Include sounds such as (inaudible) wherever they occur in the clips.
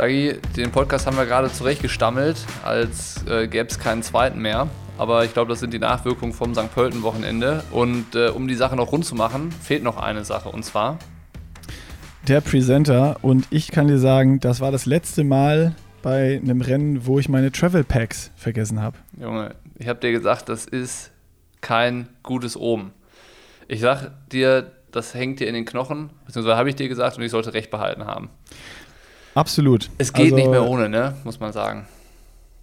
Stagi, den Podcast haben wir gerade zurechtgestammelt, als äh, gäbe es keinen zweiten mehr. Aber ich glaube, das sind die Nachwirkungen vom St. Pölten-Wochenende. Und äh, um die Sache noch rund zu machen, fehlt noch eine Sache. Und zwar der Presenter. Und ich kann dir sagen, das war das letzte Mal bei einem Rennen, wo ich meine Travel Packs vergessen habe. Junge, ich habe dir gesagt, das ist kein gutes Omen. Ich sag dir, das hängt dir in den Knochen, beziehungsweise habe ich dir gesagt und ich sollte recht behalten haben. Absolut. Es geht also, nicht mehr ohne, ne? muss man sagen.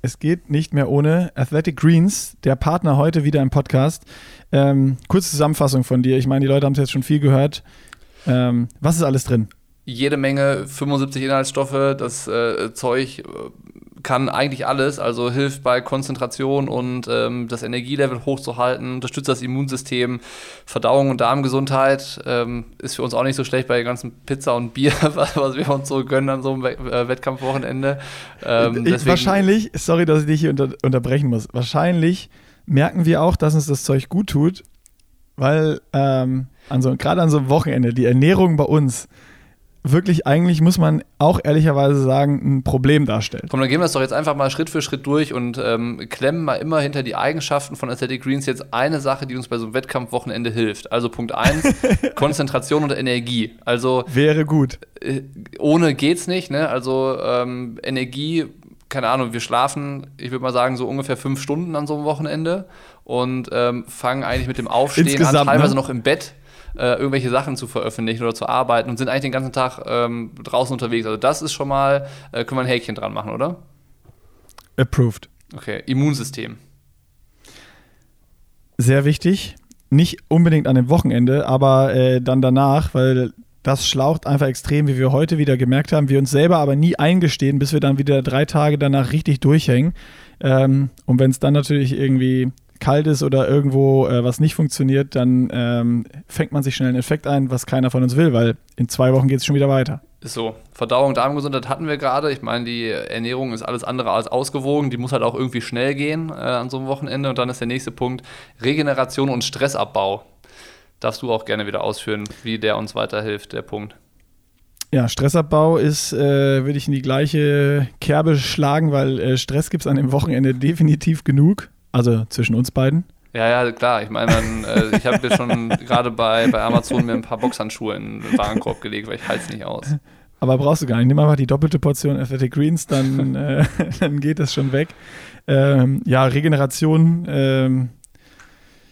Es geht nicht mehr ohne Athletic Greens, der Partner heute wieder im Podcast. Ähm, kurze Zusammenfassung von dir. Ich meine, die Leute haben es jetzt schon viel gehört. Ähm, was ist alles drin? Jede Menge 75 Inhaltsstoffe. Das äh, Zeug kann eigentlich alles, also hilft bei Konzentration und ähm, das Energielevel hochzuhalten, unterstützt das Immunsystem, Verdauung und Darmgesundheit, ähm, ist für uns auch nicht so schlecht bei der ganzen Pizza und Bier, (laughs) was, wir uns so gönnen an so einem äh, Wettkampfwochenende. Ähm, ich, wahrscheinlich, sorry, dass ich dich hier unter, unterbrechen muss, wahrscheinlich merken wir auch, dass uns das Zeug gut tut, weil ähm, so, gerade an so einem Wochenende die Ernährung bei uns wirklich eigentlich, muss man auch ehrlicherweise sagen, ein Problem darstellt. Komm, dann gehen wir es doch jetzt einfach mal Schritt für Schritt durch und ähm, klemmen mal immer hinter die Eigenschaften von Athletic Greens jetzt eine Sache, die uns bei so einem Wettkampfwochenende hilft. Also Punkt 1, (laughs) Konzentration und Energie. Also wäre gut. Äh, ohne geht's nicht, ne? Also ähm, Energie keine Ahnung, wir schlafen, ich würde mal sagen, so ungefähr fünf Stunden an so einem Wochenende und ähm, fangen eigentlich mit dem Aufstehen Insgesamt, an, teilweise ne? noch im Bett äh, irgendwelche Sachen zu veröffentlichen oder zu arbeiten und sind eigentlich den ganzen Tag ähm, draußen unterwegs. Also das ist schon mal, äh, können wir ein Häkchen dran machen, oder? Approved. Okay, Immunsystem. Sehr wichtig. Nicht unbedingt an dem Wochenende, aber äh, dann danach, weil das schlaucht einfach extrem, wie wir heute wieder gemerkt haben. Wir uns selber aber nie eingestehen, bis wir dann wieder drei Tage danach richtig durchhängen. Ähm, und wenn es dann natürlich irgendwie kalt ist oder irgendwo äh, was nicht funktioniert, dann ähm, fängt man sich schnell einen Effekt ein, was keiner von uns will, weil in zwei Wochen geht es schon wieder weiter. Ist so. Verdauung, Darmgesundheit hatten wir gerade. Ich meine, die Ernährung ist alles andere als ausgewogen. Die muss halt auch irgendwie schnell gehen äh, an so einem Wochenende. Und dann ist der nächste Punkt Regeneration und Stressabbau. Darfst du auch gerne wieder ausführen, wie der uns weiterhilft, der Punkt. Ja, Stressabbau ist, äh, würde ich in die gleiche Kerbe schlagen, weil äh, Stress gibt es an dem Wochenende definitiv genug. Also zwischen uns beiden? Ja, ja, klar. Ich meine, äh, ich habe mir schon gerade bei, bei Amazon mir ein paar Boxhandschuhe in den Warenkorb gelegt, weil ich halte es nicht aus. Aber brauchst du gar nicht. Nimm einfach die doppelte Portion Athletic Greens, dann, (laughs) äh, dann geht das schon weg. Ähm, ja, Regeneration ähm,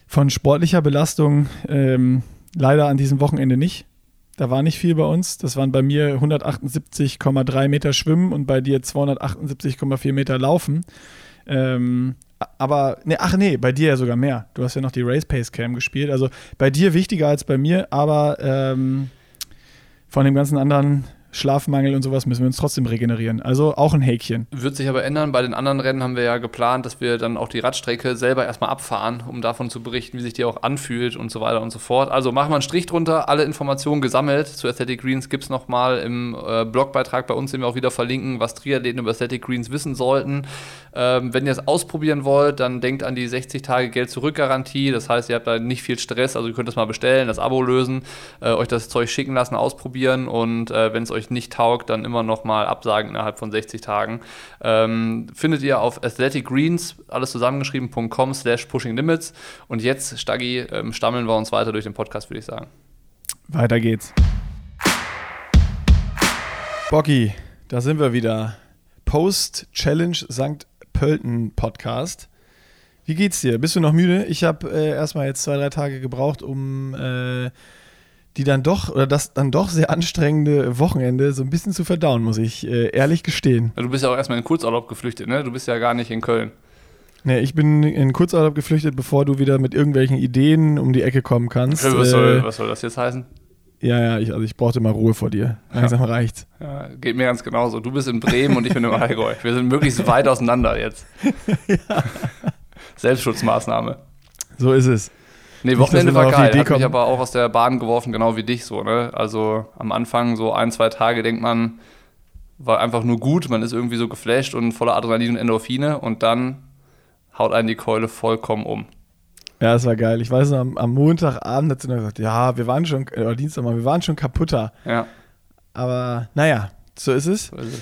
von sportlicher Belastung ähm, leider an diesem Wochenende nicht. Da war nicht viel bei uns. Das waren bei mir 178,3 Meter Schwimmen und bei dir 278,4 Meter Laufen. Ähm, aber, ne, ach nee, bei dir ja sogar mehr. Du hast ja noch die Race Pace Cam gespielt. Also bei dir wichtiger als bei mir, aber ähm, von dem ganzen anderen Schlafmangel und sowas müssen wir uns trotzdem regenerieren. Also auch ein Häkchen. Wird sich aber ändern. Bei den anderen Rennen haben wir ja geplant, dass wir dann auch die Radstrecke selber erstmal abfahren, um davon zu berichten, wie sich die auch anfühlt und so weiter und so fort. Also machen wir einen Strich drunter. Alle Informationen gesammelt zu Athletic Greens gibt es nochmal im äh, Blogbeitrag bei uns, den wir auch wieder verlinken, was Triathleten über Athletic Greens wissen sollten. Ähm, wenn ihr es ausprobieren wollt, dann denkt an die 60 Tage Geld zurück Garantie. Das heißt, ihr habt da nicht viel Stress. Also ihr könnt das mal bestellen, das Abo lösen, äh, euch das Zeug schicken lassen, ausprobieren und äh, wenn es euch euch nicht taugt, dann immer noch mal absagen innerhalb von 60 Tagen. Ähm, findet ihr auf athleticgreens, alles zusammengeschrieben.com slash pushing limits. Und jetzt, Staggi, ähm, stammeln wir uns weiter durch den Podcast, würde ich sagen. Weiter geht's. Bocky, da sind wir wieder. Post-Challenge St. Pölten Podcast. Wie geht's dir? Bist du noch müde? Ich habe äh, erstmal jetzt zwei, drei Tage gebraucht, um äh, die dann doch, oder das dann doch sehr anstrengende Wochenende so ein bisschen zu verdauen, muss ich äh, ehrlich gestehen. Du bist ja auch erstmal in Kurzurlaub geflüchtet, ne? Du bist ja gar nicht in Köln. Nee, ich bin in Kurzurlaub geflüchtet, bevor du wieder mit irgendwelchen Ideen um die Ecke kommen kannst. Was soll, äh, was soll das jetzt heißen? Ja, ja, ich, also ich brauchte mal Ruhe vor dir. Langsam ja. reicht's. Ja, geht mir ganz genauso. Du bist in Bremen und ich bin im Allgäu. Wir sind möglichst weit auseinander jetzt. (laughs) ja. Selbstschutzmaßnahme. So ist es. Nee, Wochenende war geil. Hat mich aber auch aus der Bahn geworfen, genau wie dich so. Ne? Also am Anfang so ein, zwei Tage denkt man, war einfach nur gut. Man ist irgendwie so geflasht und voller Adrenalin und Endorphine und dann haut einen die Keule vollkommen um. Ja, das war geil. Ich weiß noch, am, am Montagabend hat sie noch gesagt, ja, wir waren schon, oder Dienstag mal, wir waren schon kaputter. Ja. Aber naja, so ist es. So ist es.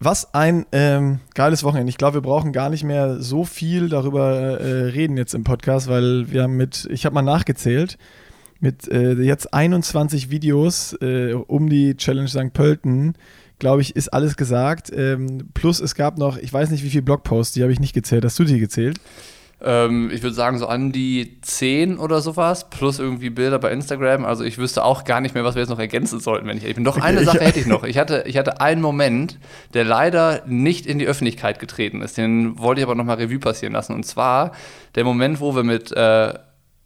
Was ein ähm, geiles Wochenende. Ich glaube, wir brauchen gar nicht mehr so viel darüber äh, reden jetzt im Podcast, weil wir haben mit, ich habe mal nachgezählt, mit äh, jetzt 21 Videos äh, um die Challenge St. Pölten, glaube ich, ist alles gesagt. Ähm, plus es gab noch, ich weiß nicht wie viele Blogposts, die habe ich nicht gezählt. Hast du die gezählt? Ähm, ich würde sagen, so an die 10 oder sowas, plus irgendwie Bilder bei Instagram. Also ich wüsste auch gar nicht mehr, was wir jetzt noch ergänzen sollten, wenn ich ehrlich bin. Doch eine (laughs) Sache hätte ich noch. Ich hatte, ich hatte einen Moment, der leider nicht in die Öffentlichkeit getreten ist. Den wollte ich aber nochmal Revue passieren lassen. Und zwar der Moment, wo wir mit äh,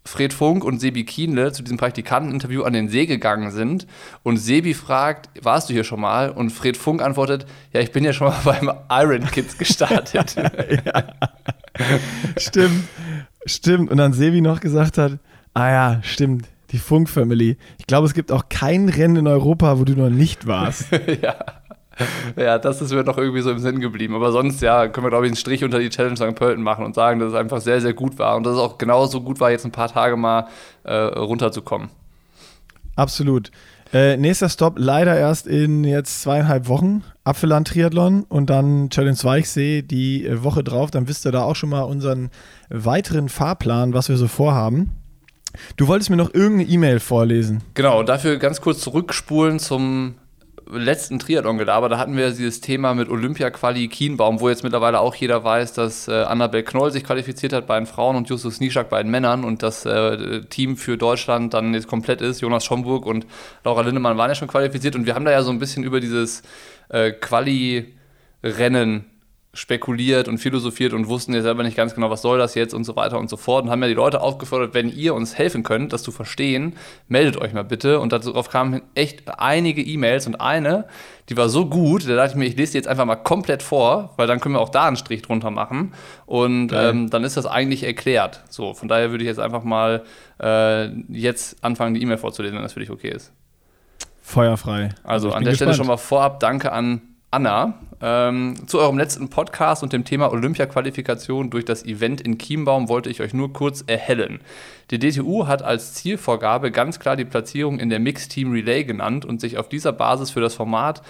Fred Funk und Sebi Kienle zu diesem Praktikanteninterview an den See gegangen sind und Sebi fragt, warst du hier schon mal? Und Fred Funk antwortet, ja, ich bin ja schon mal (laughs) beim Iron Kids gestartet. (laughs) ja. Stimmt, stimmt. Und dann Sebi noch gesagt hat, ah ja, stimmt, die Funk-Family. Ich glaube, es gibt auch kein Rennen in Europa, wo du noch nicht warst. (laughs) ja. Ja, das ist mir doch irgendwie so im Sinn geblieben. Aber sonst, ja, können wir, glaube ich, einen Strich unter die Challenge St. Pölten machen und sagen, dass es einfach sehr, sehr gut war und dass es auch genauso gut war, jetzt ein paar Tage mal äh, runterzukommen. Absolut. Äh, nächster Stop leider erst in jetzt zweieinhalb Wochen. Apfelland Triathlon und dann Challenge Weichsee die äh, Woche drauf. Dann wisst ihr da auch schon mal unseren weiteren Fahrplan, was wir so vorhaben. Du wolltest mir noch irgendeine E-Mail vorlesen. Genau, dafür ganz kurz zurückspulen zum letzten Triathlon-Gelaber, da hatten wir dieses Thema mit Olympia-Quali Kienbaum, wo jetzt mittlerweile auch jeder weiß, dass äh, Annabel Knoll sich qualifiziert hat bei den Frauen und Justus Nischak bei den Männern und das äh, Team für Deutschland dann jetzt komplett ist. Jonas Schomburg und Laura Lindemann waren ja schon qualifiziert und wir haben da ja so ein bisschen über dieses äh, Quali-Rennen spekuliert und philosophiert und wussten ja selber nicht ganz genau, was soll das jetzt und so weiter und so fort und haben ja die Leute aufgefordert, wenn ihr uns helfen könnt, das zu verstehen, meldet euch mal bitte und darauf kamen echt einige E-Mails und eine, die war so gut, da dachte ich mir, ich lese die jetzt einfach mal komplett vor, weil dann können wir auch da einen Strich drunter machen und ähm, dann ist das eigentlich erklärt. So, von daher würde ich jetzt einfach mal äh, jetzt anfangen, die E-Mail vorzulesen, wenn das für dich okay ist. Feuerfrei. Also, also an der gespannt. Stelle schon mal vorab Danke an Anna, ähm, zu eurem letzten Podcast und dem Thema Olympia-Qualifikation durch das Event in Chiembaum wollte ich euch nur kurz erhellen. Die DTU hat als Zielvorgabe ganz klar die Platzierung in der Mixed Team Relay genannt und sich auf dieser Basis für das Format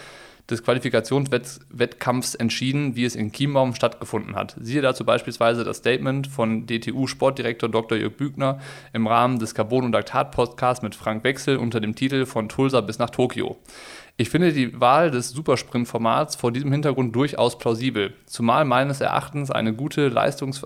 des Qualifikationswettkampfs entschieden, wie es in Chiembaum stattgefunden hat. Siehe dazu beispielsweise das Statement von DTU-Sportdirektor Dr. Jörg Bügner im Rahmen des Carbon- und Laktat-Podcasts mit Frank Wechsel unter dem Titel Von Tulsa bis nach Tokio. Ich finde die Wahl des Supersprint-Formats vor diesem Hintergrund durchaus plausibel, zumal meines Erachtens gute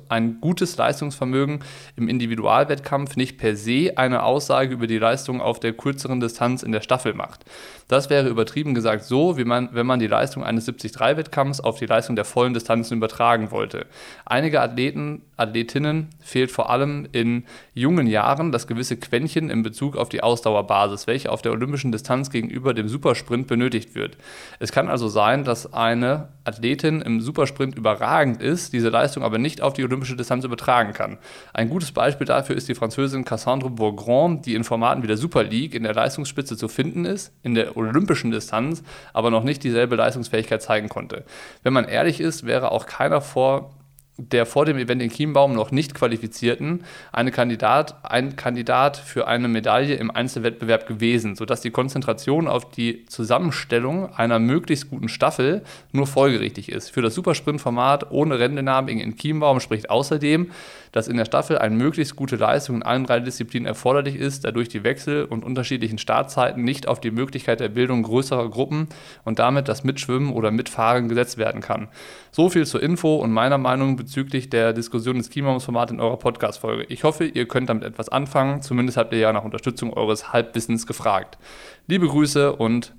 ein gutes Leistungsvermögen im Individualwettkampf nicht per se eine Aussage über die Leistung auf der kürzeren Distanz in der Staffel macht. Das wäre übertrieben gesagt so, wie man, wenn man die Leistung eines 73-Wettkampfs auf die Leistung der vollen Distanzen übertragen wollte. Einige Athleten, Athletinnen fehlt vor allem in jungen Jahren das gewisse Quäntchen in Bezug auf die Ausdauerbasis, welche auf der olympischen Distanz gegenüber dem Supersprint benötigt wird. Es kann also sein, dass eine Athletin im Supersprint überragend ist, diese Leistung aber nicht auf die olympische Distanz übertragen kann. Ein gutes Beispiel dafür ist die Französin Cassandre Bourgrand, die in Formaten wie der Super League in der Leistungsspitze zu finden ist, in der olympischen Distanz aber noch nicht dieselbe Leistungsfähigkeit zeigen konnte. Wenn man ehrlich ist, wäre auch keiner vor der vor dem Event in Chiembaum noch nicht qualifizierten eine Kandidat, ein Kandidat für eine Medaille im Einzelwettbewerb gewesen, sodass die Konzentration auf die Zusammenstellung einer möglichst guten Staffel nur folgerichtig ist. Für das Supersprint-Format ohne Renndynamik in Chiembaum spricht außerdem, dass in der Staffel eine möglichst gute Leistung in allen drei Disziplinen erforderlich ist, da durch die Wechsel und unterschiedlichen Startzeiten nicht auf die Möglichkeit der Bildung größerer Gruppen und damit das Mitschwimmen oder Mitfahren gesetzt werden kann. So viel zur Info und meiner Meinung bezüglich der Diskussion des Klimaformats in eurer Podcast-Folge. Ich hoffe, ihr könnt damit etwas anfangen. Zumindest habt ihr ja nach Unterstützung eures Halbwissens gefragt. Liebe Grüße und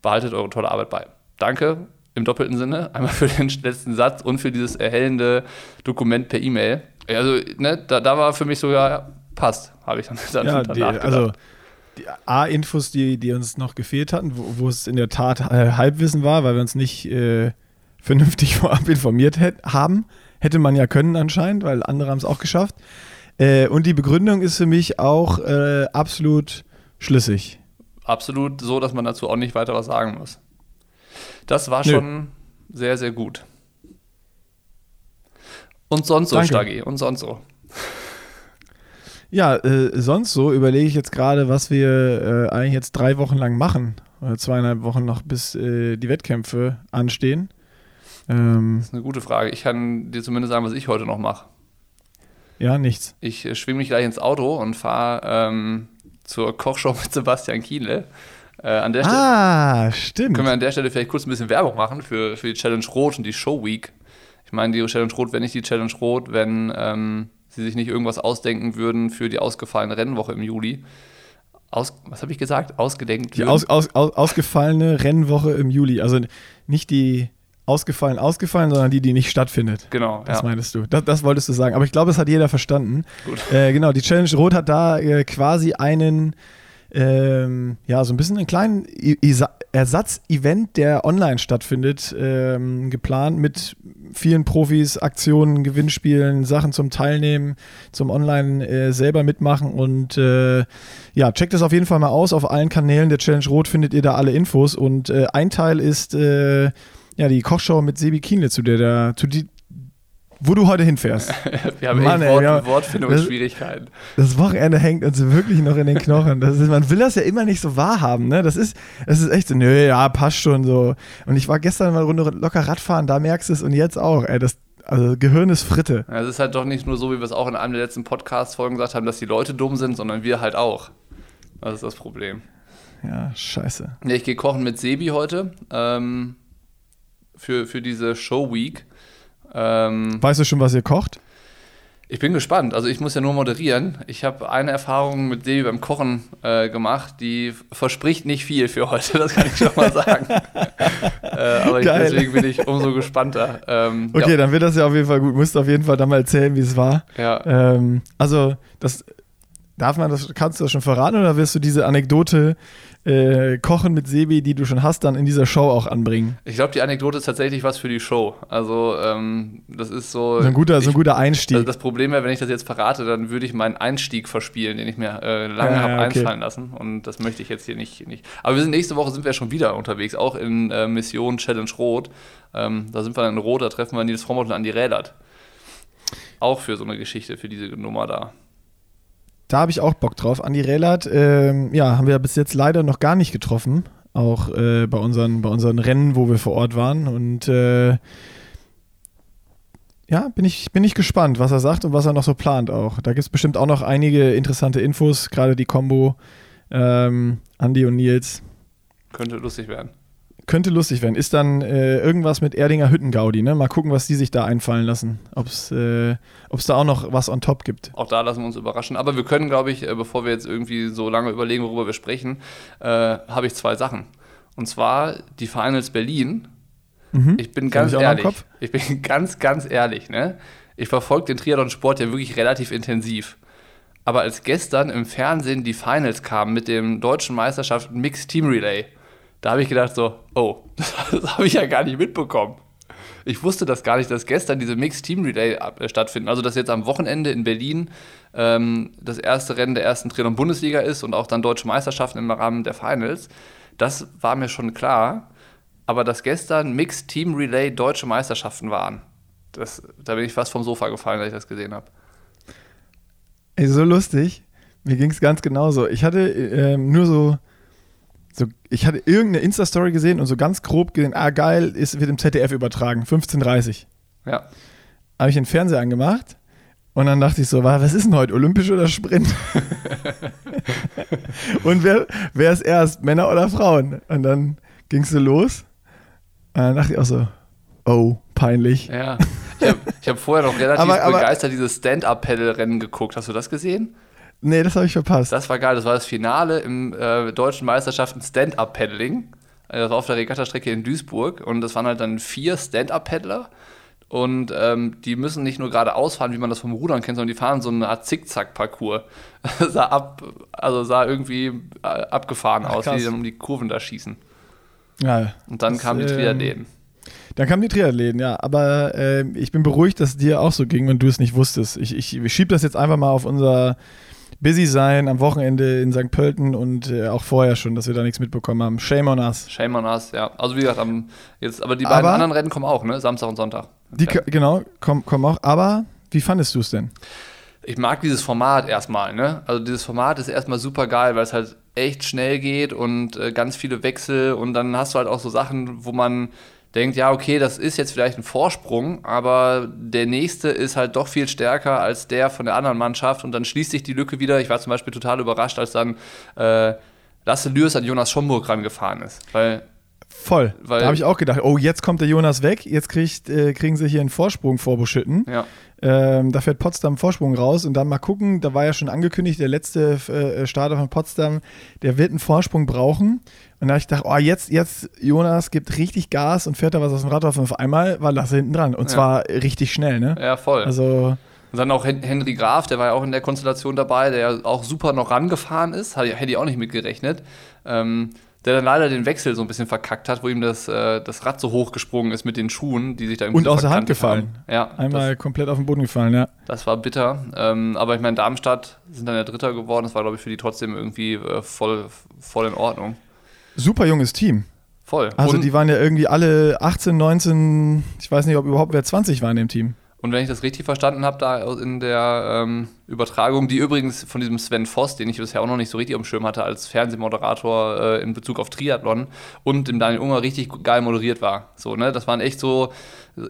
behaltet eure tolle Arbeit bei. Danke im doppelten Sinne, (laughs) einmal für den letzten Satz und für dieses erhellende Dokument per E-Mail. Also, ne, da, da war für mich sogar, passt, habe ich dann, (laughs) dann ja, die, Also, die A-Infos, die, die uns noch gefehlt hatten, wo, wo es in der Tat äh, Halbwissen war, weil wir uns nicht äh, vernünftig (laughs) vorab informiert hätt, haben, hätte man ja können anscheinend, weil andere haben es auch geschafft. Äh, und die Begründung ist für mich auch äh, absolut schlüssig. Absolut so, dass man dazu auch nicht weiter was sagen muss. Das war Nö. schon sehr, sehr gut. Und sonst so, Stagi, und sonst so. Ja, äh, sonst so überlege ich jetzt gerade, was wir äh, eigentlich jetzt drei Wochen lang machen. Oder zweieinhalb Wochen noch, bis äh, die Wettkämpfe anstehen. Ähm, Das ist eine gute Frage. Ich kann dir zumindest sagen, was ich heute noch mache. ja, nichts. Ich äh, schwinge mich gleich ins Auto und fahre ähm, zur Kochshow mit Sebastian Kienle. Äh, an der Stelle Ah, stimmt. können wir an der Stelle vielleicht kurz ein bisschen Werbung machen für, für die Challenge Rot und die Show Week. Ich meine, die Challenge Rot wäre nicht die Challenge Rot, wenn ähm, sie sich nicht irgendwas ausdenken würden für die ausgefallene Rennwoche im Juli. Aus, was habe ich gesagt? Ausgedenkt. Die aus, aus, aus, ausgefallene Rennwoche im Juli. Also nicht die ausgefallen, ausgefallen, sondern die, die nicht stattfindet. genau, Das ja. meintest du. Das, das wolltest du sagen. Aber ich glaube, es hat jeder verstanden. Gut. Äh, genau, die Challenge Rot hat da äh, quasi einen, ähm, ja, so ein bisschen einen kleinen Ersatz-Event, der online stattfindet, ähm, geplant mit vielen Profis, Aktionen, Gewinnspielen, Sachen zum Teilnehmen, zum Online äh, selber mitmachen und äh, ja, checkt es auf jeden Fall mal aus. Auf allen Kanälen der Challenge Rot findet ihr da alle Infos und äh, ein Teil ist äh, ja die Kochshow mit Sebi Kienle, zu der, der zu die, wo du heute hinfährst. (laughs) Wir haben Mann, echt Wort, haben- Wortfindungsschwierigkeiten. Das Wochenende hängt uns wirklich noch in den Knochen. Das ist, man will das ja immer nicht so wahrhaben, ne? Das ist, das ist echt so, nö, ja, passt schon so. Und ich war gestern mal eine Runde locker Radfahren, da merkst du es und jetzt auch, ey, das, also Gehirn ist Fritte. Es ist halt doch nicht nur so, wie wir es auch in einem der letzten Podcast-Folgen gesagt haben, dass die Leute dumm sind, sondern wir halt auch. Das ist das Problem. Ja, scheiße. Ja, ich gehe kochen mit Sebi heute ähm, für, für diese Show Week. Ähm, Weißt du schon, was ihr kocht? ich bin gespannt. Also ich muss ja nur moderieren. Ich habe eine Erfahrung mit Sebi beim Kochen äh, gemacht, die verspricht nicht viel für heute, (laughs) das kann ich schon mal sagen. (laughs) äh, aber ich, deswegen bin ich umso gespannter. Ähm, Okay, dann wird das ja auf jeden Fall gut. Musst du auf jeden Fall dann mal erzählen, wie es war. Ja, ja. Ähm, also, das darf man das, kannst du das schon verraten oder wirst du diese Anekdote äh, Kochen mit Sebi, die du schon hast, dann in dieser Show auch anbringen? Ich glaube, die Anekdote ist tatsächlich was für die Show. Also, ähm, das ist so. So ein guter, so ein ich, guter Einstieg. also das Problem wäre, wenn ich das jetzt verrate, dann würde ich meinen Einstieg verspielen, den ich mir äh, lange Ja, habe ja, okay. einfallen lassen. Und das möchte ich jetzt hier nicht, nicht. Aber wir sind nächste Woche sind wir schon wieder unterwegs, auch in äh, Mission Challenge Rot. Ähm, da sind wir dann in Rot, da treffen wir Nils Frommert und Andi Rädert. Auch für so eine Geschichte, für diese Nummer da. Da habe ich auch Bock drauf. Andi Rehlert, ähm, ja, haben wir bis jetzt leider noch gar nicht getroffen. Auch äh, bei, unseren, bei unseren Rennen, wo wir vor Ort waren. Und äh, ja, bin ich, bin ich gespannt, was er sagt und was er noch so plant auch. Da gibt es bestimmt auch noch einige interessante Infos, gerade die Kombo ähm, Andi und Nils. Könnte lustig werden. Könnte lustig werden. Ist dann äh, irgendwas mit Erdinger Hüttengaudi, ne? Mal gucken, was die sich da einfallen lassen. Ob es äh, ob's da auch noch was on top gibt. Auch da lassen wir uns überraschen. Aber wir können, glaube ich, äh, bevor wir jetzt irgendwie so lange überlegen, worüber wir sprechen, äh, habe ich zwei Sachen. Und zwar die Finals Berlin. Mhm. Ich bin ganz ich ehrlich. Ich bin (laughs) ganz, ganz ehrlich. Ne? Ich verfolge den Triathlon-Sport ja wirklich relativ intensiv. Aber als gestern im Fernsehen die Finals kamen mit dem deutschen Meisterschaft Mixed Team Relay, da habe ich gedacht so, oh, (laughs) das habe ich ja gar nicht mitbekommen. Ich wusste das gar nicht, dass gestern diese Mixed Team Relay äh, stattfinden. Also, dass jetzt am Wochenende in Berlin ähm, das erste Rennen der ersten Triathlon Bundesliga ist und auch dann deutsche Meisterschaften im Rahmen der Finals. Das war mir schon klar. Aber dass gestern Mixed Team Relay deutsche Meisterschaften waren, das, da bin ich fast vom Sofa gefallen, als ich das gesehen habe. Ey, so lustig. Mir ging es ganz genauso. Ich hatte ähm, nur so, so, ich hatte irgendeine Insta-Story gesehen und so ganz grob gesehen, ah geil, ist, wird im ZDF übertragen, 15.30 Ja. Habe ich den Fernseher angemacht und dann dachte ich so, wa- was ist denn heute, olympisch oder Sprint? (laughs) und wer, wer ist erst, Männer oder Frauen? Und dann ging es so los und dann dachte ich auch so, oh, peinlich. Ja. Ich habe hab vorher noch (laughs) relativ Aber- aber- begeistert dieses Stand-Up-Pedal-Rennen geguckt. Hast du das gesehen? Nee, das habe ich verpasst. Das war geil. Das war das Finale im äh, deutschen Meisterschaften Stand-Up-Paddling. Äh, Das war auf der Regattastrecke in Duisburg. Und das waren halt dann vier Stand-Up-Paddler. Und ähm, die müssen nicht nur geradeaus fahren, wie man das vom Rudern kennt, sondern die fahren so eine Art Zickzack-Parcours. (laughs) sah ab, also sah irgendwie äh, abgefahren Ach, aus, wie krass. die dann um die Kurven da schießen. Ja, Und dann Das, kamen die ähm, Triathleten. Dann kamen die Triathleten, ja. Aber äh, ich bin beruhigt, dass es dir auch so ging, wenn du es nicht wusstest. Ich, ich, ich schiebe das jetzt einfach mal auf unser Busy-Sein am Wochenende in St. Pölten und äh, auch vorher schon, dass wir da nichts mitbekommen haben. Shame on us. Shame on us, ja. Also wie gesagt, am, jetzt, aber die beiden Aber- anderen Rennen kommen auch, ne? Samstag und Sonntag. Die, Ja. Genau, kommen komm auch. Aber wie fandest du es denn? Ich mag dieses Format erstmal, ne? Also dieses Format ist erstmal super geil, weil es halt echt schnell geht und äh, ganz viele Wechsel und dann hast du halt auch so Sachen, wo man denkt, ja, okay, das ist jetzt vielleicht ein Vorsprung, aber der nächste ist halt doch viel stärker als der von der anderen Mannschaft und dann schließt sich die Lücke wieder. Ich war zum Beispiel total überrascht, als dann äh, Lasse Lürs an Jonas Schomburg rangefahren ist, weil Voll. Weil da habe ich auch gedacht, oh, jetzt kommt der Jonas weg, jetzt kriegt, äh, kriegen sie hier einen Vorsprung vorbeschütten. Ja. Ähm, da fährt Potsdam Vorsprung raus und dann mal gucken, da war ja schon angekündigt, der letzte äh, Starter von Potsdam, der wird einen Vorsprung brauchen. Und da habe ich gedacht, oh, jetzt, jetzt, Jonas gibt richtig Gas und fährt da was aus dem Rad auf und auf einmal war Lasse hinten dran. Und ja. zwar richtig schnell, ne? Ja, voll. Also. Und dann auch Henry Graf, der war ja auch in der Konstellation dabei, der auch super noch rangefahren ist, hätte ich auch nicht mitgerechnet. Ähm, der dann leider den Wechsel so ein bisschen verkackt hat, wo ihm das, äh, das Rad so hochgesprungen ist mit den Schuhen, die sich da irgendwie Und aus der Hand gefallen. Haben. Ja, Einmal das, komplett auf den Boden gefallen, ja. Das war bitter. Ähm, aber ich meine, Darmstadt sind dann der Dritter geworden. Das war, glaube ich, für die trotzdem irgendwie äh, voll, voll in Ordnung. Super junges Team. Voll. Also Und die waren ja irgendwie alle 18, 19, ich weiß nicht, ob überhaupt wer 20 war in dem Team. Und wenn ich das richtig verstanden habe, da in der ähm, Übertragung, die übrigens von diesem Sven Voss, den ich bisher auch noch nicht so richtig am Schirm hatte, als Fernsehmoderator äh, in Bezug auf Triathlon und dem Daniel Unger richtig geil moderiert war. So, ne? Das waren echt so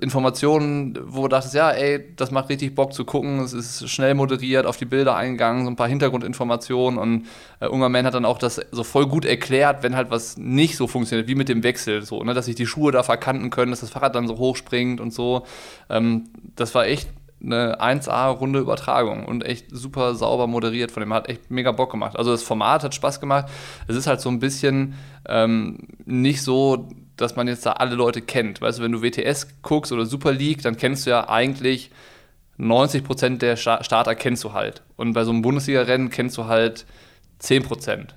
Informationen, wo du dachtest, ja, ey, das macht richtig Bock zu gucken. Es ist schnell moderiert, auf die Bilder eingegangen, so ein paar Hintergrundinformationen und äh, Ungerman hat dann auch das so voll gut erklärt, wenn halt was nicht so funktioniert, wie mit dem Wechsel, so, ne, dass sich die Schuhe da verkanten können, dass das Fahrrad dann so hochspringt und so. Ähm, das war echt eine 1A-runde Übertragung und echt super sauber moderiert von dem. Hat echt mega Bock gemacht. Also das Format hat Spaß gemacht. Es ist halt so ein bisschen ähm, nicht so dass man jetzt da alle Leute kennt. Weißt du, wenn du WTS guckst oder Super League, dann kennst du ja eigentlich 90 Prozent der Starter kennst du halt. Und bei so einem Bundesliga-Rennen kennst du halt 10 Prozent.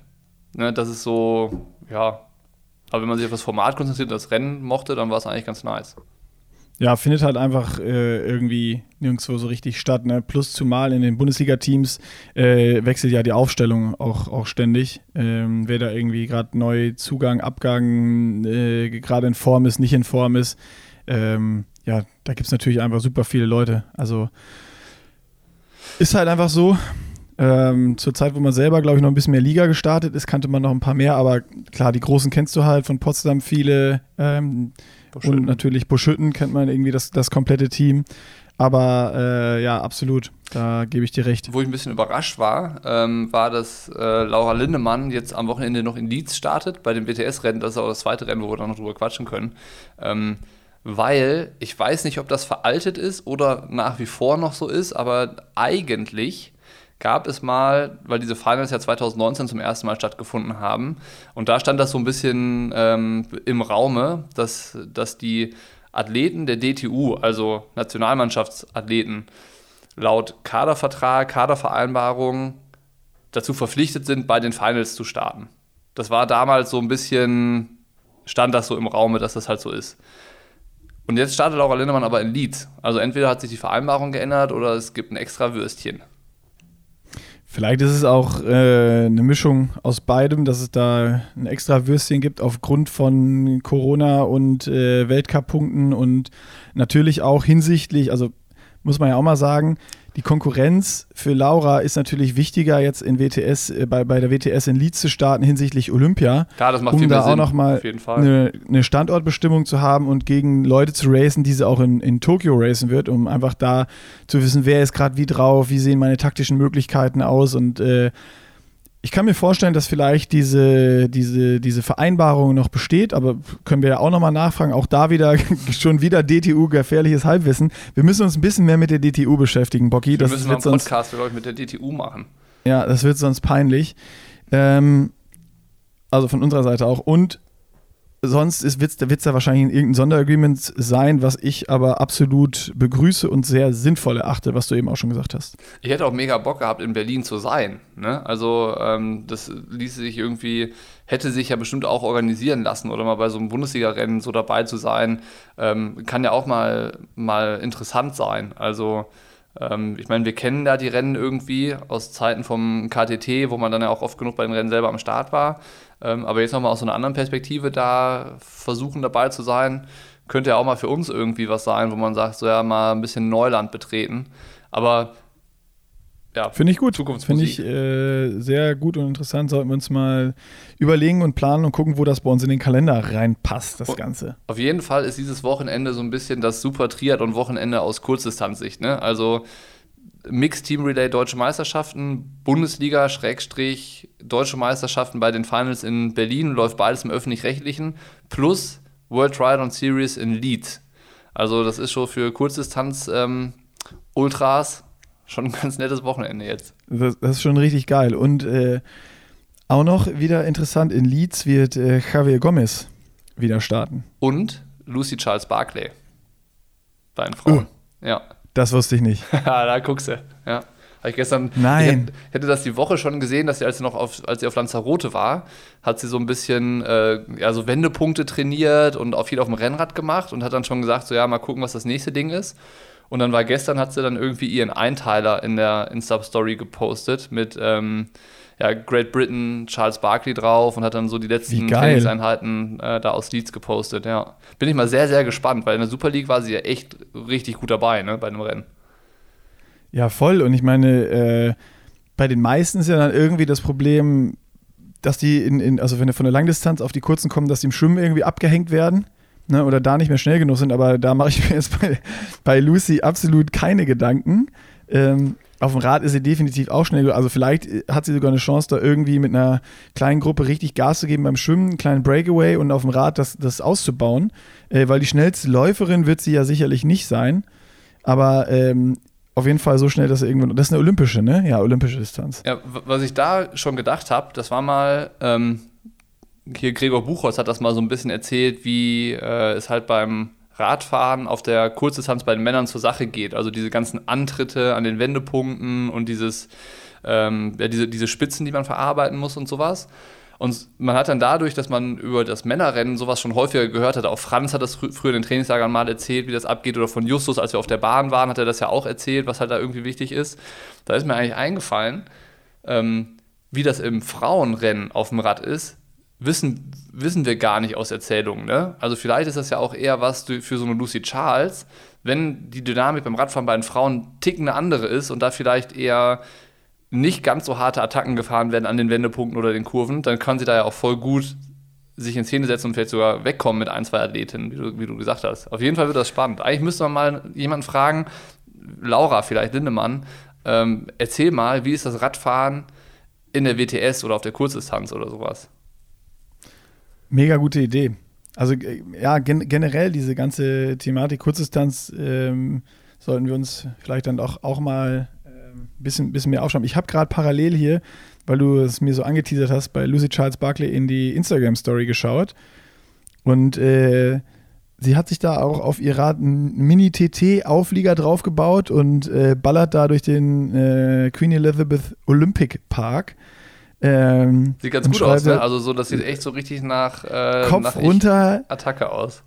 Ne, das ist so, ja. Aber wenn man sich auf das Format konzentriert und das Rennen mochte, dann war es eigentlich ganz nice. Ja, findet halt einfach äh, irgendwie nirgendwo so richtig statt. Ne? Plus zumal in den Bundesliga-Teams äh, wechselt ja die Aufstellung auch, auch ständig. Ähm, wer da irgendwie gerade neu Zugang, Abgang, äh, gerade in Form ist, nicht in Form ist. Ähm, ja, da gibt es natürlich einfach super viele Leute. Also ist halt einfach so. Ähm, zur Zeit, wo man selber, glaube ich, noch ein bisschen mehr Liga gestartet ist, kannte man noch ein paar mehr, aber klar, die Großen kennst du halt von Potsdam viele. Ähm, und natürlich Buschütten kennt man irgendwie das, das komplette Team. Aber äh, ja, absolut, da gebe ich dir recht. Wo ich ein bisschen überrascht war, ähm, war, dass äh, Laura Lindemann jetzt am Wochenende noch in Leeds startet bei dem WTS-Rennen. Das ist auch das zweite Rennen, wo wir dann noch drüber quatschen können. Ähm, weil ich weiß nicht, ob das veraltet ist oder nach wie vor noch so ist, aber eigentlich gab es mal, weil diese Finals ja 2019 zum ersten Mal stattgefunden haben, und da stand das so ein bisschen ähm, im Raume, dass, dass die Athleten der DTU, also Nationalmannschaftsathleten, laut Kadervertrag, Kadervereinbarung dazu verpflichtet sind, bei den Finals zu starten. Das war damals so ein bisschen, stand das so im Raume, dass das halt so ist. Und jetzt startet Laura Lindemann aber in Leeds. Also entweder hat sich die Vereinbarung geändert oder es gibt ein extra Würstchen. Vielleicht ist es auch äh, eine Mischung aus beidem, dass es da ein extra Würstchen gibt aufgrund von Corona und äh, Weltcup-Punkten und natürlich auch hinsichtlich, also muss man ja auch mal sagen, die Konkurrenz für Laura ist natürlich wichtiger, jetzt in WTS, äh, bei, bei der WTS in Leeds zu starten hinsichtlich Olympia. Klar, das macht um viel da mehr Sinn, auch nochmal eine, eine Standortbestimmung zu haben und gegen Leute zu racen, die sie auch in, in Tokio racen wird, um einfach da zu wissen, wer ist gerade wie drauf, wie sehen meine taktischen Möglichkeiten aus und äh, ich kann mir vorstellen, dass vielleicht diese, diese, diese Vereinbarung noch besteht, aber können wir ja auch nochmal nachfragen. Auch da wieder (laughs) schon wieder DTU, gefährliches Halbwissen. Wir müssen uns ein bisschen mehr mit der DTU beschäftigen, Bocky. Wir das müssen wird einen Podcast sonst, mit der DTU machen. Ja, das wird sonst peinlich. Ähm, also von unserer Seite auch. Und sonst wird es da wahrscheinlich irgendein Sonderagreement sein, was ich aber absolut begrüße und sehr sinnvoll erachte, was du eben auch schon gesagt hast. Ich hätte auch mega Bock gehabt, in Berlin zu sein. Ne? Also ähm, das ließe sich irgendwie, hätte sich ja bestimmt auch organisieren lassen oder mal bei so einem Bundesliga-Rennen so dabei zu sein, ähm, kann ja auch mal, mal interessant sein. Also ähm, ich meine, wir kennen da die Rennen irgendwie aus Zeiten vom KTT, wo man dann ja auch oft genug bei den Rennen selber am Start war. Ähm, aber jetzt nochmal aus so einer anderen Perspektive da versuchen dabei zu sein, könnte ja auch mal für uns irgendwie was sein, wo man sagt, so ja, mal ein bisschen Neuland betreten. Aber ja, finde ich gut. Finde ich äh, sehr gut und interessant. Sollten wir uns mal überlegen und planen und gucken, wo das bei uns in den Kalender reinpasst, das Ganze. Auf jeden Fall ist dieses Wochenende so ein bisschen das Super Triathlon-Wochenende aus Kurzdistanzsicht. Ne? Also Mixed Team Relay Deutsche Meisterschaften, Bundesliga, Schrägstrich, Deutsche Meisterschaften bei den Finals in Berlin, läuft beides im Öffentlich-Rechtlichen, plus World Triathlon Series in Leeds. Also das ist schon für Kurzdistanz ähm, Ultras schon ein ganz nettes Wochenende jetzt. Das, das ist schon richtig geil. Und äh, auch noch wieder interessant, in Leeds wird äh, Javier Gomez wieder starten. Und Lucy Charles Barclay. Bei den Frauen. Uh, ja. Das wusste ich nicht. (laughs) da guckst du. Ja. Habe ich gestern. Nein. Ich hätte das die Woche schon gesehen, dass sie, als sie noch auf, als sie auf Lanzarote war, hat sie so ein bisschen äh, ja, so Wendepunkte trainiert und auch viel auf dem Rennrad gemacht und hat dann schon gesagt, so ja, mal gucken, was das nächste Ding ist. Und dann war gestern, hat sie dann irgendwie ihren Einteiler in der Insta-Story gepostet mit ähm, ja, Great Britain, Charles Barkley drauf und hat dann so die letzten Trainingseinheiten äh, da aus Leeds gepostet. Ja. Bin ich mal sehr, sehr gespannt, weil in der Super League war sie ja echt richtig gut dabei ne, bei dem Rennen. Ja, voll. Und ich meine, äh, bei den meisten ist ja dann irgendwie das Problem, dass die in, in, also wenn wir von der Langdistanz auf die kurzen kommen, dass die im Schwimmen irgendwie abgehängt werden ne, oder da nicht mehr schnell genug sind, aber da mache ich mir jetzt bei, bei Lucy absolut keine Gedanken. Ähm, auf dem Rad ist sie definitiv auch schnell. Also vielleicht hat sie sogar eine Chance, da irgendwie mit einer kleinen Gruppe richtig Gas zu geben beim Schwimmen, einen kleinen Breakaway und auf dem Rad das, das auszubauen. Äh, weil die schnellste Läuferin wird sie ja sicherlich nicht sein. Aber ähm, auf jeden Fall so schnell, dass er irgendwann. Das ist eine olympische, ne? Ja, olympische Distanz. Ja, was ich da schon gedacht habe, das war mal. Ähm hier Gregor Buchholz hat das mal so ein bisschen erzählt, wie äh, es halt beim Radfahren auf der Kurzdistanz bei den Männern zur Sache geht. Also diese ganzen Antritte an den Wendepunkten und dieses, ähm, ja, diese, diese Spitzen, die man verarbeiten muss und sowas. Und man hat dann dadurch, dass man über das Männerrennen sowas schon häufiger gehört hat, auch Franz hat das früher in den Trainingslagern mal erzählt, wie das abgeht, oder von Justus, als wir auf der Bahn waren, hat er das ja auch erzählt, was halt da irgendwie wichtig ist. Da ist mir eigentlich eingefallen, ähm, wie das im Frauenrennen auf dem Rad ist, wissen, wissen wir gar nicht aus Erzählungen. Ne? Also vielleicht ist das ja auch eher was für so eine Lucy Charles, wenn die Dynamik beim Radfahren bei den Frauen ticken eine andere ist und da vielleicht eher nicht ganz so harte Attacken gefahren werden an den Wendepunkten oder den Kurven, dann kann sie da ja auch voll gut sich in Szene setzen und vielleicht sogar wegkommen mit ein, zwei Athletinnen, wie du, wie du gesagt hast. Auf jeden Fall wird das spannend. Eigentlich müsste man mal jemanden fragen, Laura vielleicht, Lindemann, ähm, erzähl mal, wie ist das Radfahren in der WTS oder auf der Kurzdistanz oder sowas? Mega gute Idee. Also äh, ja, gen generell diese ganze Thematik Kurzdistanz ähm, sollten wir uns vielleicht dann auch, auch mal ein ähm, bisschen, bisschen mehr aufschreiben. Ich habe gerade parallel hier, weil du es mir so angeteasert hast, bei Lucy Charles Barkley in die Instagram-Story geschaut. Und äh, sie hat sich da auch auf ihr Rad einen Mini-TT-Auflieger draufgebaut und äh, ballert da durch den äh, Queen Elizabeth Olympic Park. Ähm, sieht ganz gut aus, ne? Also so, das sieht echt so richtig nach, äh, Kopf nach runter Attacke aus.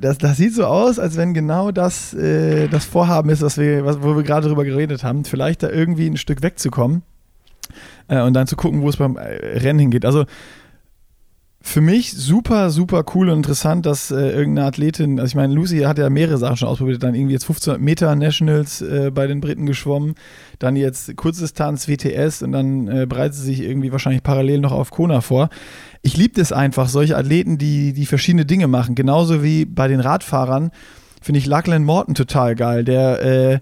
Das, das sieht so aus, als wenn genau das äh, das Vorhaben ist, was wir, was, wo wir gerade drüber geredet haben. Vielleicht da irgendwie ein Stück wegzukommen äh, und dann zu gucken, wo es beim äh, Rennen hingeht. Also für mich super, super cool und interessant, dass äh, irgendeine Athletin, also ich meine, Lucy hat ja mehrere Sachen schon ausprobiert, dann irgendwie jetzt 1500 Meter Nationals äh, bei den Briten geschwommen, dann jetzt Kurzdistanz WTS und dann äh, bereitet sie sich irgendwie wahrscheinlich parallel noch auf Kona vor. Ich liebe es einfach, solche Athleten, die, die verschiedene Dinge machen, genauso wie bei den Radfahrern, finde ich Lachlan Morton total geil, der äh,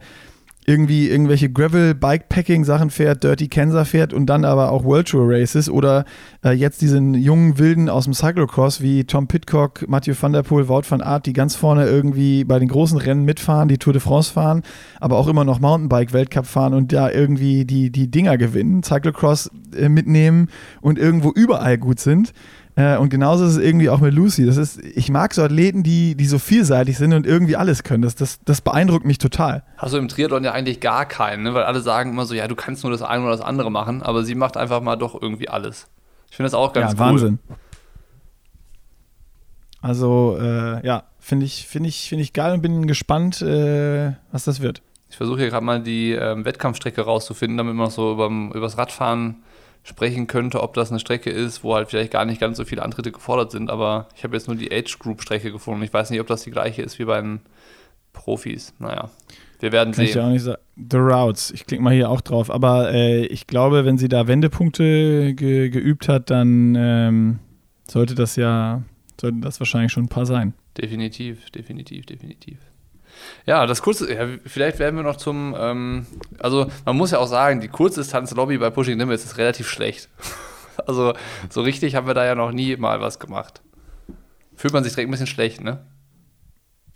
irgendwie irgendwelche Gravel-Bikepacking-Sachen fährt, Dirty Kansas fährt und dann aber auch World Tour Races oder äh, jetzt diesen jungen Wilden aus dem Cyclocross wie Tom Pitcock, Mathieu van der Poel, Wout van Aert, die ganz vorne irgendwie bei den großen Rennen mitfahren, die Tour de France fahren, aber auch immer noch Mountainbike-Weltcup fahren und da irgendwie die, die Dinger gewinnen, Cyclocross äh, mitnehmen und irgendwo überall gut sind. Äh, und genauso ist es irgendwie auch mit Lucy. Das ist, ich mag so Athleten, die, die so vielseitig sind und irgendwie alles können. Das, das, das beeindruckt mich total. Hast du im Triathlon ja eigentlich gar keinen, ne? weil alle sagen immer so, ja, du kannst nur das eine oder das andere machen, aber sie macht einfach mal doch irgendwie alles. Ich finde das auch ganz ja, cool. Wahnsinn. Also, äh, ja, finde ich, find ich, find ich geil und bin gespannt, äh, was das wird. Ich versuche hier gerade mal die ähm, Wettkampfstrecke rauszufinden, damit man so über, übers Radfahren sprechen könnte, ob das eine Strecke ist, wo halt vielleicht gar nicht ganz so viele Antritte gefordert sind. Aber ich habe jetzt nur die Age Group Strecke gefunden. Ich weiß nicht, ob das die gleiche ist wie bei den Profis. Naja. Wir werden Kann sehen. ich ja auch nicht sagen. The Routes, ich klicke mal hier auch drauf. Aber äh, ich glaube, wenn sie da Wendepunkte ge geübt hat, dann ähm, sollte das ja, sollten das wahrscheinlich schon ein paar sein. Definitiv, definitiv, definitiv. Ja, das kurze, ja, vielleicht werden wir noch zum, ähm, also man muss ja auch sagen, die Kurzdistanz-Lobby bei Pushing Limits ist relativ schlecht. (laughs) Also so richtig haben wir da ja noch nie mal was gemacht. Fühlt man sich direkt ein bisschen schlecht, ne?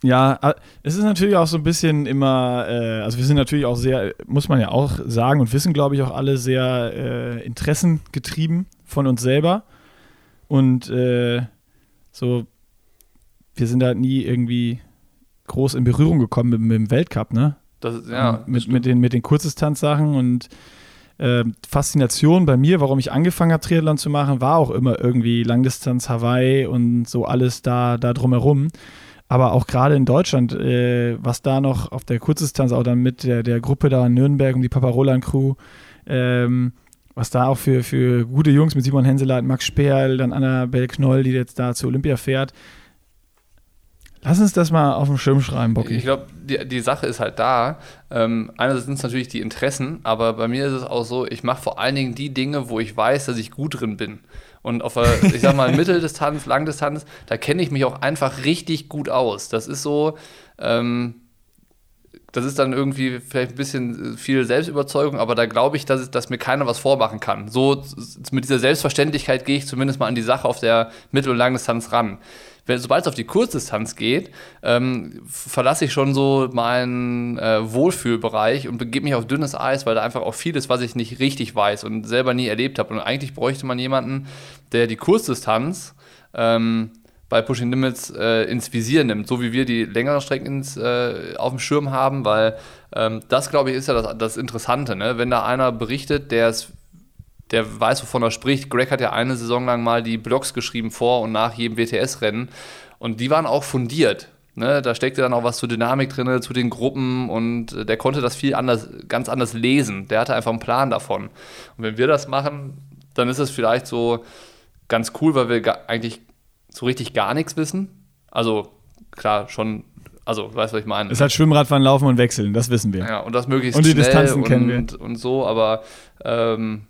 Ja, es ist natürlich auch so ein bisschen immer, äh, also wir sind natürlich auch sehr, muss man ja auch sagen und wissen, glaube ich, auch alle sehr äh, interessengetrieben von uns selber. Und äh, so, wir sind da nie irgendwie groß in Berührung gekommen mit, mit dem Weltcup, ne? Das ja, mit, mit, den, mit den Kurzdistanzsachen und äh, Faszination bei mir, warum ich angefangen habe, Triathlon zu machen, war auch immer irgendwie Langdistanz, Hawaii und so alles da, da drumherum. Aber auch gerade in Deutschland, äh, was da noch auf der Kurzdistanz, auch dann mit der, der Gruppe da in Nürnberg und die Paparolan-Crew, ähm, was da auch für, für gute Jungs mit Simon Henseleit, Max Sperl, dann Annabel Knoll, die jetzt da zur Olympia fährt. Lass uns das mal auf den Schirm schreiben, Bocky. Ich glaube, die, die Sache ist halt da. Ähm, einerseits sind es natürlich die Interessen, aber bei mir ist es auch so, ich mache vor allen Dingen die Dinge, wo ich weiß, dass ich gut drin bin. Und auf der, (laughs) ich sag mal, Mitteldistanz, Langdistanz, da kenne ich mich auch einfach richtig gut aus. Das ist so, ähm, das ist dann irgendwie vielleicht ein bisschen viel Selbstüberzeugung, aber da glaube ich, dass, dass mir keiner was vormachen kann. So mit dieser Selbstverständlichkeit gehe ich zumindest mal an die Sache auf der Mittel- und Langdistanz ran. Sobald es auf die Kurzdistanz geht, ähm, verlasse ich schon so meinen äh, Wohlfühlbereich und begebe mich auf dünnes Eis, weil da einfach auch viel ist, was ich nicht richtig weiß und selber nie erlebt habe. Und eigentlich bräuchte man jemanden, der die Kurzdistanz ähm, bei Pushing Limits äh, ins Visier nimmt, so wie wir die längeren Strecken ins, äh, auf dem Schirm haben, weil ähm, das, glaube ich, ist ja das, das Interessante. Ne? Wenn da einer berichtet, der es der weiß, wovon er spricht. Greg hat ja eine Saison lang mal die Blogs geschrieben vor und nach jedem WTS-Rennen. Und die waren auch fundiert. Ne? Da steckte dann auch was zur Dynamik drin, zu den Gruppen und äh, der konnte das viel anders, ganz anders lesen. Der hatte einfach einen Plan davon. Und wenn wir das machen, dann ist es vielleicht so ganz cool, weil wir eigentlich so richtig gar nichts wissen. Also klar, schon, also weißt du, was ich meine. Es ist halt Schwimmradfahren, Laufen und Wechseln, das wissen wir. ja, und das möglichst Und die schnell Distanzen und, kennen wir. und so, aber ähm,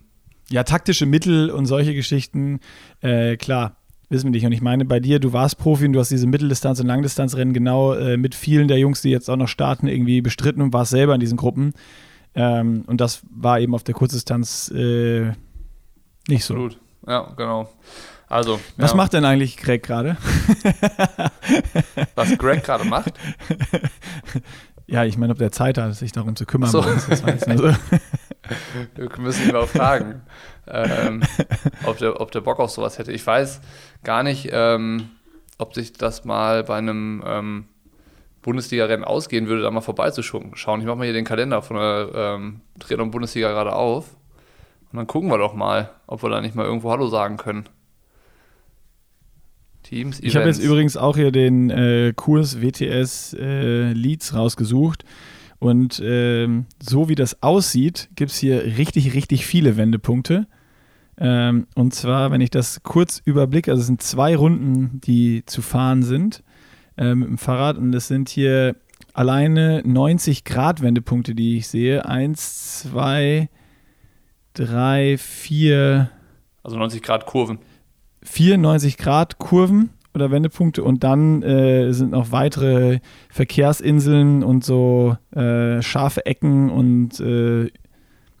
Ja, taktische Mittel und solche Geschichten, äh, klar, wissen wir nicht. Und ich meine, bei dir, du warst Profi und du hast diese Mitteldistanz- und Langdistanzrennen genau äh, mit vielen der Jungs, die jetzt auch noch starten, irgendwie bestritten und warst selber in diesen Gruppen. Ähm, und das war eben auf der Kurzdistanz äh, nicht so. Absolut. Ja, genau. Also, Was ja, macht denn eigentlich Greg gerade? was Greg gerade macht? Ja, ich meine, ob der Zeit hat, sich darum zu kümmern. So. das war jetzt nur so. Wir müssen ihn mal fragen, ähm, ob, der, ob der Bock auf sowas hätte. Ich weiß gar nicht, ähm, ob sich das mal bei einem ähm, Bundesliga-Rennen ausgehen würde, da mal vorbeizuschauen. Ich mache mal hier den Kalender von der ähm, Triathlon-Bundesliga gerade auf. Und dann gucken wir doch mal, ob wir da nicht mal irgendwo Hallo sagen können. Teams, Ich habe jetzt übrigens auch hier den äh, Kurs WTS äh, Leads rausgesucht. Und ähm, so wie das aussieht, gibt es hier richtig, richtig viele Wendepunkte. Ähm, und zwar, wenn ich das kurz überblicke, also es sind zwei Runden, die zu fahren sind äh, mit dem Fahrrad. Und es sind hier alleine 90 Grad Wendepunkte, die ich sehe. Eins, zwei, drei, vier, Also 90 Grad Kurven. 94 Grad Kurven oder Wendepunkte und dann äh, sind noch weitere Verkehrsinseln und so äh, scharfe Ecken und äh,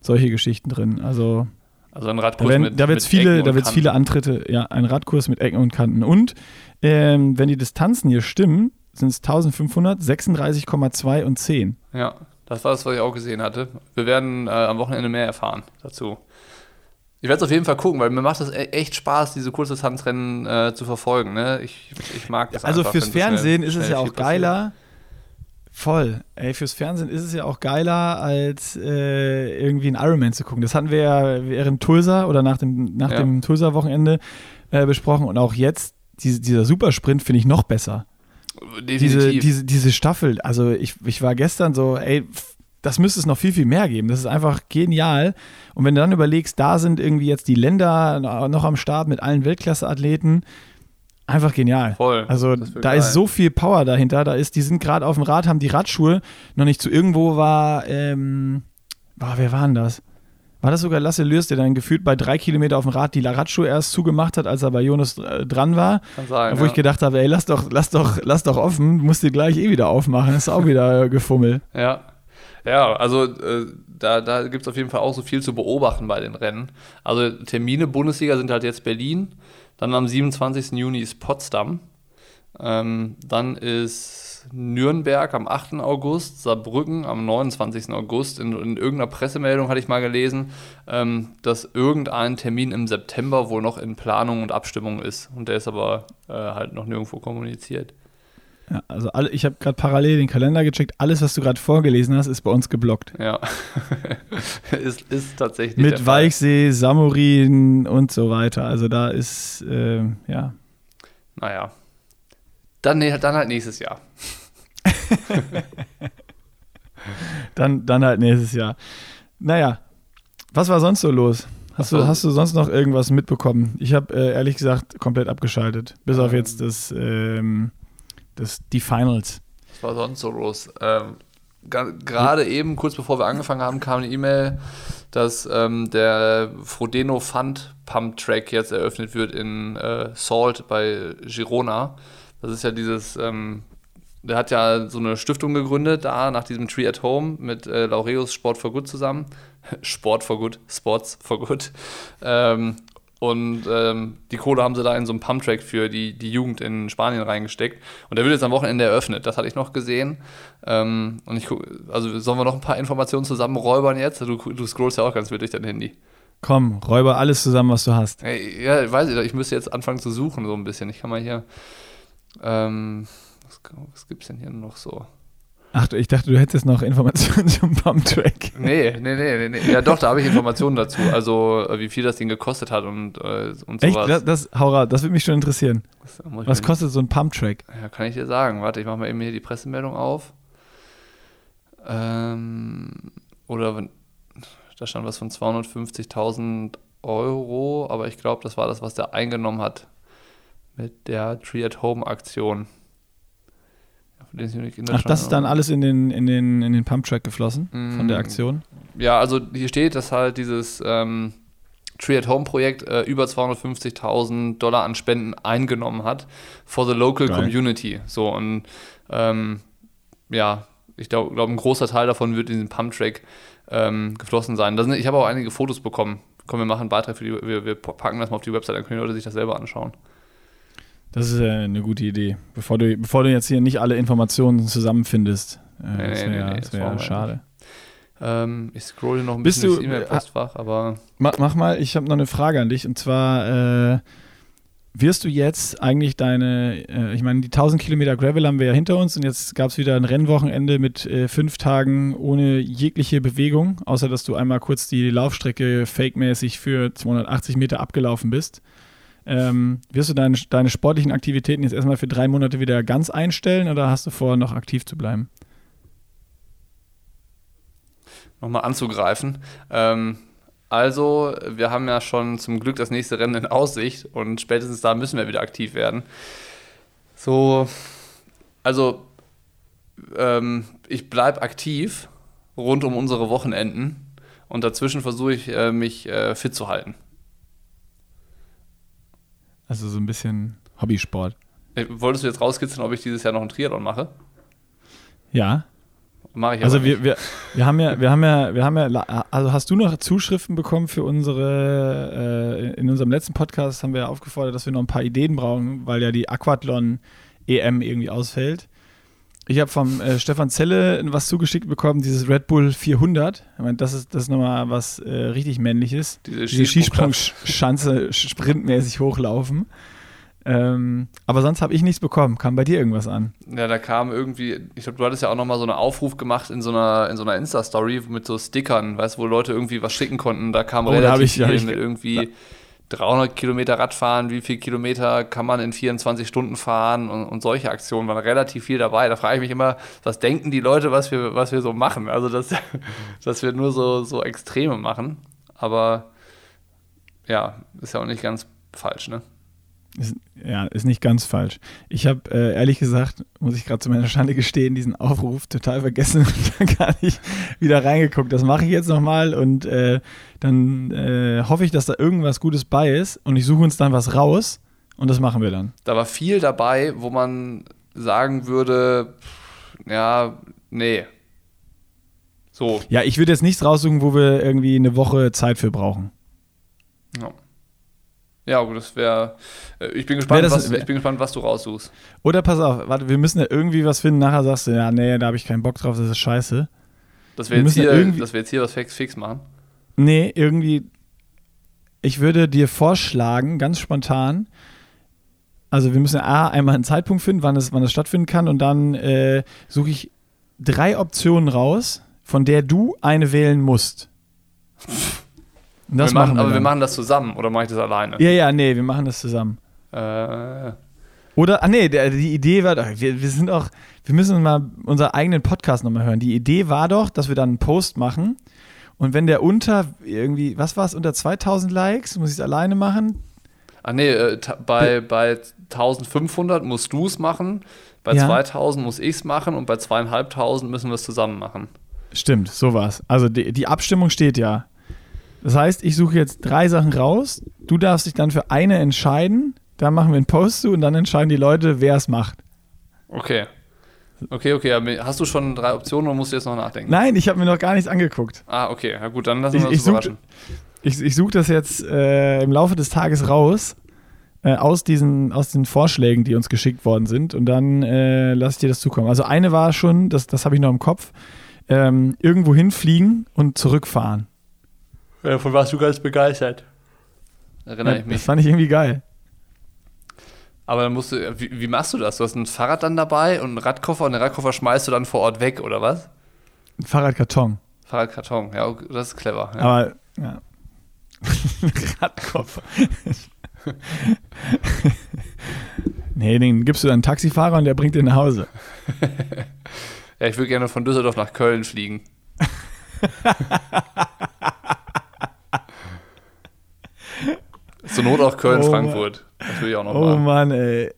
solche Geschichten drin. Also Also ein da, Radkurs werden, mit da wird es mit viele, Ecken da wird's Kanten. viele Antritte, ja, ein Radkurs mit Ecken und Kanten. Und ähm, wenn die Distanzen hier stimmen, sind es 1500, 36,2 und 10. Ja, das war das, was ich auch gesehen hatte. Wir werden äh, am Wochenende mehr erfahren dazu. Ich werde es auf jeden Fall gucken, weil mir macht es e- echt Spaß, diese Kurzdistanzrennen äh, zu verfolgen. Ne? Ich, ich mag das Also einfach, fürs schnell- Fernsehen ist es ja auch passiert. geiler. Voll. Ey, fürs Fernsehen ist es ja auch geiler, als äh, irgendwie ein Ironman zu gucken. Das hatten wir ja während Tulsa oder nach dem, nach Ja. dem Tulsa-Wochenende äh, besprochen. Und auch jetzt, diese, dieser Supersprint finde ich noch besser. Diese, Definitiv. diese, diese Staffel, also ich, ich war gestern so, ey, das müsste es noch viel, viel mehr geben. Das ist einfach genial. Und wenn du dann überlegst, da sind irgendwie jetzt die Länder noch am Start mit allen Weltklasse-Athleten. Einfach genial. Voll. Also Das da geil. ist so viel Power dahinter. Da ist, die sind gerade auf dem Rad, haben die Radschuhe noch nicht zu irgendwo war, ähm, boah, wer war denn das? War das sogar Lasse Lürs, der dann gefühlt bei drei Kilometer auf dem Rad die Radschuhe erst zugemacht hat, als er bei Jonas äh, dran war? Kann sein. wo ja. ich gedacht habe, ey, lass doch, lass doch, lass doch offen, musst du gleich eh wieder aufmachen. ist auch wieder äh, Gefummel. Ja. Ja, also äh, da, da gibt es auf jeden Fall auch so viel zu beobachten bei den Rennen. Also Termine Bundesliga sind halt jetzt Berlin, dann am 27. Juni ist Potsdam, ähm, dann ist Nürnberg am 8. August, Saarbrücken am 29. August. In, in irgendeiner Pressemeldung hatte ich mal gelesen, ähm, dass irgendein Termin im September wohl noch in Planung und Abstimmung ist. Und der ist aber äh, halt noch nirgendwo kommuniziert. Ja, also alle, ich habe gerade parallel den Kalender gecheckt. Alles, was du gerade vorgelesen hast, ist bei uns geblockt. Ja, (laughs) ist, ist tatsächlich. Mit. Weichsee, Samurin und so weiter. Also da ist, äh, ja. Naja. Dann, dann halt nächstes Jahr. (laughs) Dann, dann halt nächstes Jahr. Naja, was war sonst so los? Hast, du, hast du sonst noch irgendwas mitbekommen? Ich habe äh, ehrlich gesagt komplett abgeschaltet. Bis auf Ähm. jetzt das, ähm, das, die Finals. Was war sonst so los? Ähm, Gerade eben, kurz bevor wir angefangen haben, kam eine E-Mail, dass ähm, der Frodeno Fund Pump Track jetzt eröffnet wird in äh, Salt bei Girona. Das ist ja dieses, ähm, der hat ja so eine Stiftung gegründet, da nach diesem Tree at Home mit äh, Laureus Sport for Good zusammen. (laughs) Sport for Good, Sports for Good. Ähm, und ähm, die Kohle haben sie da in so einen Pumptrack für die, die Jugend in Spanien reingesteckt. Und der wird jetzt am Wochenende eröffnet. Das hatte ich noch gesehen. Ähm, und ich guck, also sollen wir noch ein paar Informationen zusammenräubern jetzt? Du, du scrollst ja auch ganz wild durch dein Handy. Komm, räuber alles zusammen, was du hast. Hey, ja, ich weiß ich, ich müsste jetzt anfangen zu suchen, so ein bisschen. Ich kann mal hier. Ähm, was, was gibt's denn hier noch so? Ach, du, ich dachte, du hättest noch Informationen (laughs) zum Pumptrack. Nee, nee, nee, nee. Ja, doch, da habe ich Informationen dazu. Also, äh, wie viel das Ding gekostet hat und, äh, und Echt? sowas. Das, das, Haura, das würde mich schon interessieren. Was kostet so ein Pumptrack? Ja, kann ich dir sagen. Warte, ich mache mal eben hier die Pressemeldung auf. Ähm, oder da stand was von 250.000 Euro, aber ich glaube, das war das, was der eingenommen hat mit der Tree at Home Aktion. Ja, für den ist Unique Ach, das ist dann alles in den, in den, in den Pumptrack geflossen von der Mm. Aktion? Ja, also hier steht, dass halt dieses ähm, Tree at Home Projekt äh, über 250.000 Dollar an Spenden eingenommen hat for the local Geil. community. So und ähm, ja, ich glaube, glaub, ein großer Teil davon wird in den Pump Track ähm, geflossen sein. Sind, ich habe auch einige Fotos bekommen. Komm, wir machen einen Beitrag für die, wir, wir packen das mal auf die Website, dann können die Leute sich das selber anschauen. Das ist äh, eine gute Idee. Bevor du, bevor du jetzt hier nicht alle Informationen zusammenfindest. Äh, Nee, das nee, nee, wäre nee, das das wär schade. Ähm, ich scrolle noch ein Bist bisschen du- durchs E-Mail-Postfach, aber Mach, mach mal, ich habe noch eine Frage an dich. Und zwar, äh, wirst du jetzt eigentlich deine, äh, ich meine, die 1000 Kilometer Gravel haben wir ja hinter uns und jetzt gab es wieder ein Rennwochenende mit äh, fünf Tagen ohne jegliche Bewegung, außer dass du einmal kurz die Laufstrecke fake-mäßig für 280 Meter abgelaufen bist. Ähm, wirst du deine, deine sportlichen Aktivitäten jetzt erstmal für drei Monate wieder ganz einstellen oder hast du vor, noch aktiv zu bleiben? nochmal anzugreifen. Ähm, also, wir haben ja schon zum Glück das nächste Rennen in Aussicht und spätestens da müssen wir wieder aktiv werden. So, also, ähm, ich bleibe aktiv rund um unsere Wochenenden und dazwischen versuche ich, äh, mich äh, fit zu halten. Also so ein bisschen Hobbysport. Äh, Wolltest du jetzt rauskitzeln, ob ich dieses Jahr noch einen Triathlon mache? Ja, Mache ich Also wir, nicht. wir, wir haben ja, wir haben ja, wir haben ja, also hast du noch Zuschriften bekommen für unsere, äh, in unserem letzten Podcast haben wir ja aufgefordert, dass wir noch ein paar Ideen brauchen, weil ja die Aquathlon EM irgendwie ausfällt. Ich habe vom äh, Stefan Zelle was zugeschickt bekommen, dieses Red Bull 400. Ich meine, das ist, das ist nochmal was äh, richtig männliches. Diese Diese Skisprung- Skisprungschanze sprintmäßig hochlaufen. Ähm, aber sonst habe ich nichts bekommen. Kam bei dir irgendwas an? Ja, da kam irgendwie, ich glaube, du hattest ja auch nochmal so einen Aufruf gemacht in so einer, in so einer Insta-Story mit so Stickern, weißt du, wo Leute irgendwie was schicken konnten. Da kam Oh, da relativ hab ich- viel ich mit irgendwie 300 Kilometer Radfahren, wie viel Kilometer kann man in 24 Stunden fahren und, und solche Aktionen waren relativ viel dabei. Da frage ich mich immer, was denken die Leute, was wir, was wir so machen? Also, dass, (laughs) dass wir nur so, so Extreme machen. Aber ja, ist ja auch nicht ganz falsch, ne? Ist, ja, ist nicht ganz falsch. Ich habe äh, ehrlich gesagt, muss ich gerade zu meiner Schande gestehen, diesen Aufruf total vergessen (laughs) und dann gar nicht wieder reingeguckt. Das mache ich jetzt nochmal und äh, dann äh, hoffe ich, dass da irgendwas Gutes bei ist und ich suche uns dann was raus und das machen wir dann. Da war viel dabei, wo man sagen würde, ja, nee. So. Ja, ich würde jetzt nichts raussuchen, wo wir irgendwie eine Woche Zeit für brauchen. Ja. Ja, gut, das wäre. Äh, ich, bin gespannt, das- was, ich bin gespannt, was du raussuchst. Oder pass auf, warte, wir müssen ja irgendwie was finden. Nachher sagst du, ja, nee, da habe ich keinen Bock drauf, das ist scheiße. Dass Wir wir, jetzt hier, irgendwie- dass wir jetzt hier was fix, fix machen. Nee, irgendwie. Ich würde dir vorschlagen, ganz spontan. Also, wir müssen A, einmal einen Zeitpunkt finden, wann es, wann es stattfinden kann, und dann äh, suche ich drei Optionen raus, von der du eine wählen musst. (laughs) Das wir machen, machen wir aber wir dann. machen das zusammen oder mache ich das alleine? Ja, ja, nee, wir machen das zusammen. Äh, Oder, ah nee, der, die Idee war doch, wir, wir sind auch, wir müssen mal unseren eigenen Podcast nochmal hören. Die Idee war doch, dass wir dann einen Post machen und wenn der unter irgendwie, was war es, unter 2000 Likes, muss ich es alleine machen? ach nee, äh, bei, bei 1500 musst du es machen, bei Ja. 2000 muss ich es machen und bei zweieinhalbtausend müssen wir es zusammen machen. Stimmt, so war's. Also die, die Abstimmung steht ja. Das heißt, ich suche jetzt drei Sachen raus, du darfst dich dann für eine entscheiden, da machen wir einen Post zu und dann entscheiden die Leute, wer es macht. Okay. Okay, okay. aber Hast du schon drei Optionen oder musst du jetzt noch nachdenken? Nein, ich habe mir noch gar nichts angeguckt. Ah, okay. Ja gut, dann lassen Ich- wir uns ich überraschen. Ich, ich suche das jetzt äh, im Laufe des Tages raus, äh, aus, diesen, aus den Vorschlägen, die uns geschickt worden sind. Und dann äh, lasse ich dir das zukommen. Also eine war schon, das, das habe ich noch im Kopf, ähm, irgendwo hinfliegen und zurückfahren. Ja, von was du ganz begeistert. Erinnere Ja, ich das mich. fand ich irgendwie geil. Aber dann musst du, wie, wie machst du das? Du hast ein Fahrrad dann dabei und einen Radkoffer und den Radkoffer schmeißt du dann vor Ort weg, oder was? Ein Fahrradkarton. Fahrradkarton, ja, das ist clever. Ja. Aber, ja. (laughs) Radkoffer. (laughs) nee, den gibst du dann einen Taxifahrer und der bringt den nach Hause. (laughs) ja, ich würde gerne von Düsseldorf nach Köln fliegen. Zur Not auch Köln, Oh Frankfurt. Das will ich auch noch Oh machen. Mann, ey.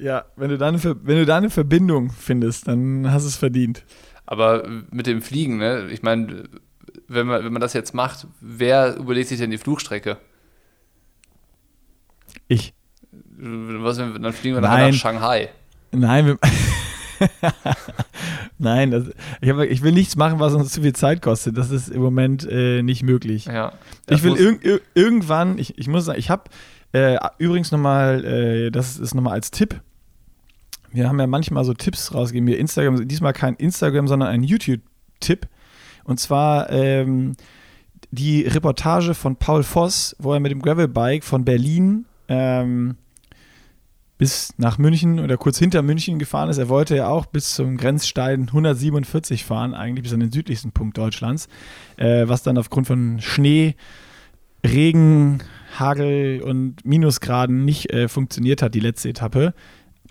Ja, wenn du, da eine, Ver- wenn du da eine Verbindung findest, dann hast du es verdient. Aber mit dem Fliegen, ne? Ich meine, wenn man, wenn man das jetzt macht, wer überlegt sich denn die Flugstrecke? Ich. Was, dann fliegen wir Nein. nach Shanghai. Nein, wir, (laughs) Nein, das, ich, hab, ich will nichts machen, was uns zu viel Zeit kostet. Das ist im Moment äh, nicht möglich. Ja. Ich will irg ir irgendwann, ich, ich muss sagen, ich habe äh, übrigens nochmal, äh, das ist nochmal als Tipp. Wir haben ja manchmal so Tipps rausgegeben. Wir Instagram, diesmal kein Instagram, sondern ein YouTube-Tipp. Und zwar ähm, die Reportage von Paul Voss, wo er mit dem Gravelbike von Berlin ähm, bis nach München oder kurz hinter München gefahren ist. Er wollte ja auch bis zum Grenzstein 147 fahren, eigentlich bis an den südlichsten Punkt Deutschlands, äh, was dann aufgrund von Schnee, Regen, Hagel und Minusgraden nicht äh, funktioniert hat, die letzte Etappe.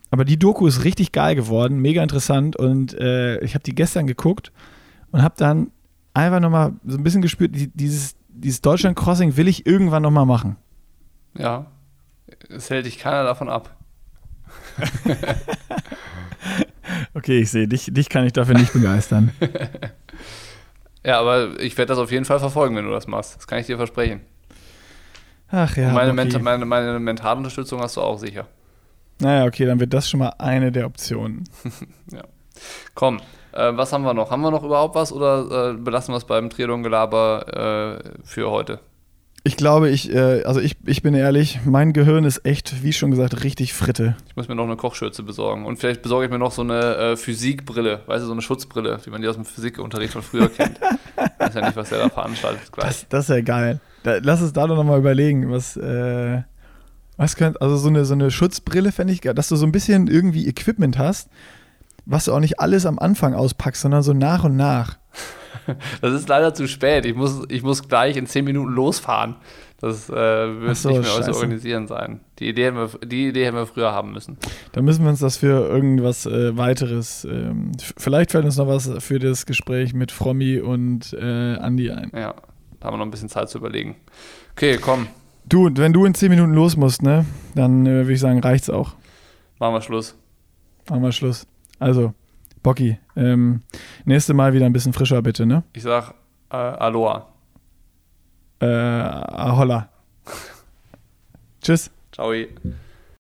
Aber die Doku ist richtig geil geworden, mega interessant und äh, ich habe die gestern geguckt und habe dann einfach nochmal so ein bisschen gespürt, die, dieses, dieses Deutschland-Crossing will ich irgendwann nochmal machen. Ja. Es hält dich keiner davon ab. (laughs) Okay, ich sehe, dich, dich kann ich dafür nicht begeistern. (laughs) Ja, aber ich werde das auf jeden Fall verfolgen, wenn du das machst. Das kann ich dir versprechen. Ach ja. Und meine, okay. Menta- meine, meine Mentalunterstützung hast du auch sicher. Naja, okay, dann wird das schon mal eine der Optionen. (laughs) Komm, äh, was haben wir noch? Haben wir noch überhaupt was oder äh, belassen wir es beim Triathlon-Gelaber äh, für heute? Ich glaube, ich, äh, also ich, ich bin ehrlich, mein Gehirn ist echt, wie schon gesagt, richtig Fritte. Ich muss mir noch eine Kochschürze besorgen. Und vielleicht besorge ich mir noch so eine äh, Physikbrille, weißt du, so eine Schutzbrille, wie man die aus dem Physikunterricht von früher kennt. Weiß ja nicht, was der da veranstaltet gleich. Das, das ist ja geil. Da, lass uns da doch nochmal überlegen, was, äh, was könnte, also so eine, so eine Schutzbrille fände ich geil, dass du so ein bisschen irgendwie Equipment hast, was du auch nicht alles am Anfang auspackst, sondern so nach und nach. (laughs) Das ist leider zu spät. Ich muss, ich muss gleich in 10 Minuten losfahren. Das äh, wird so, nicht mehr scheiße. zu organisieren sein. Die Idee, hätten wir, die Idee hätten wir früher haben müssen. Da müssen wir uns das für irgendwas äh, weiteres, ähm, vielleicht fällt uns noch was für das Gespräch mit Frommi und äh, Andi ein. Ja, da haben wir noch ein bisschen Zeit zu überlegen. Okay, komm. Du, wenn du in 10 Minuten los musst, ne, dann äh, würde ich sagen, reicht's auch. Machen wir Schluss. Machen wir Schluss. Also, Bocky, ähm, nächste Mal wieder ein bisschen frischer, bitte, ne? Ich sag äh, Aloha. Äh, Aholla. (laughs) Tschüss. Ciao.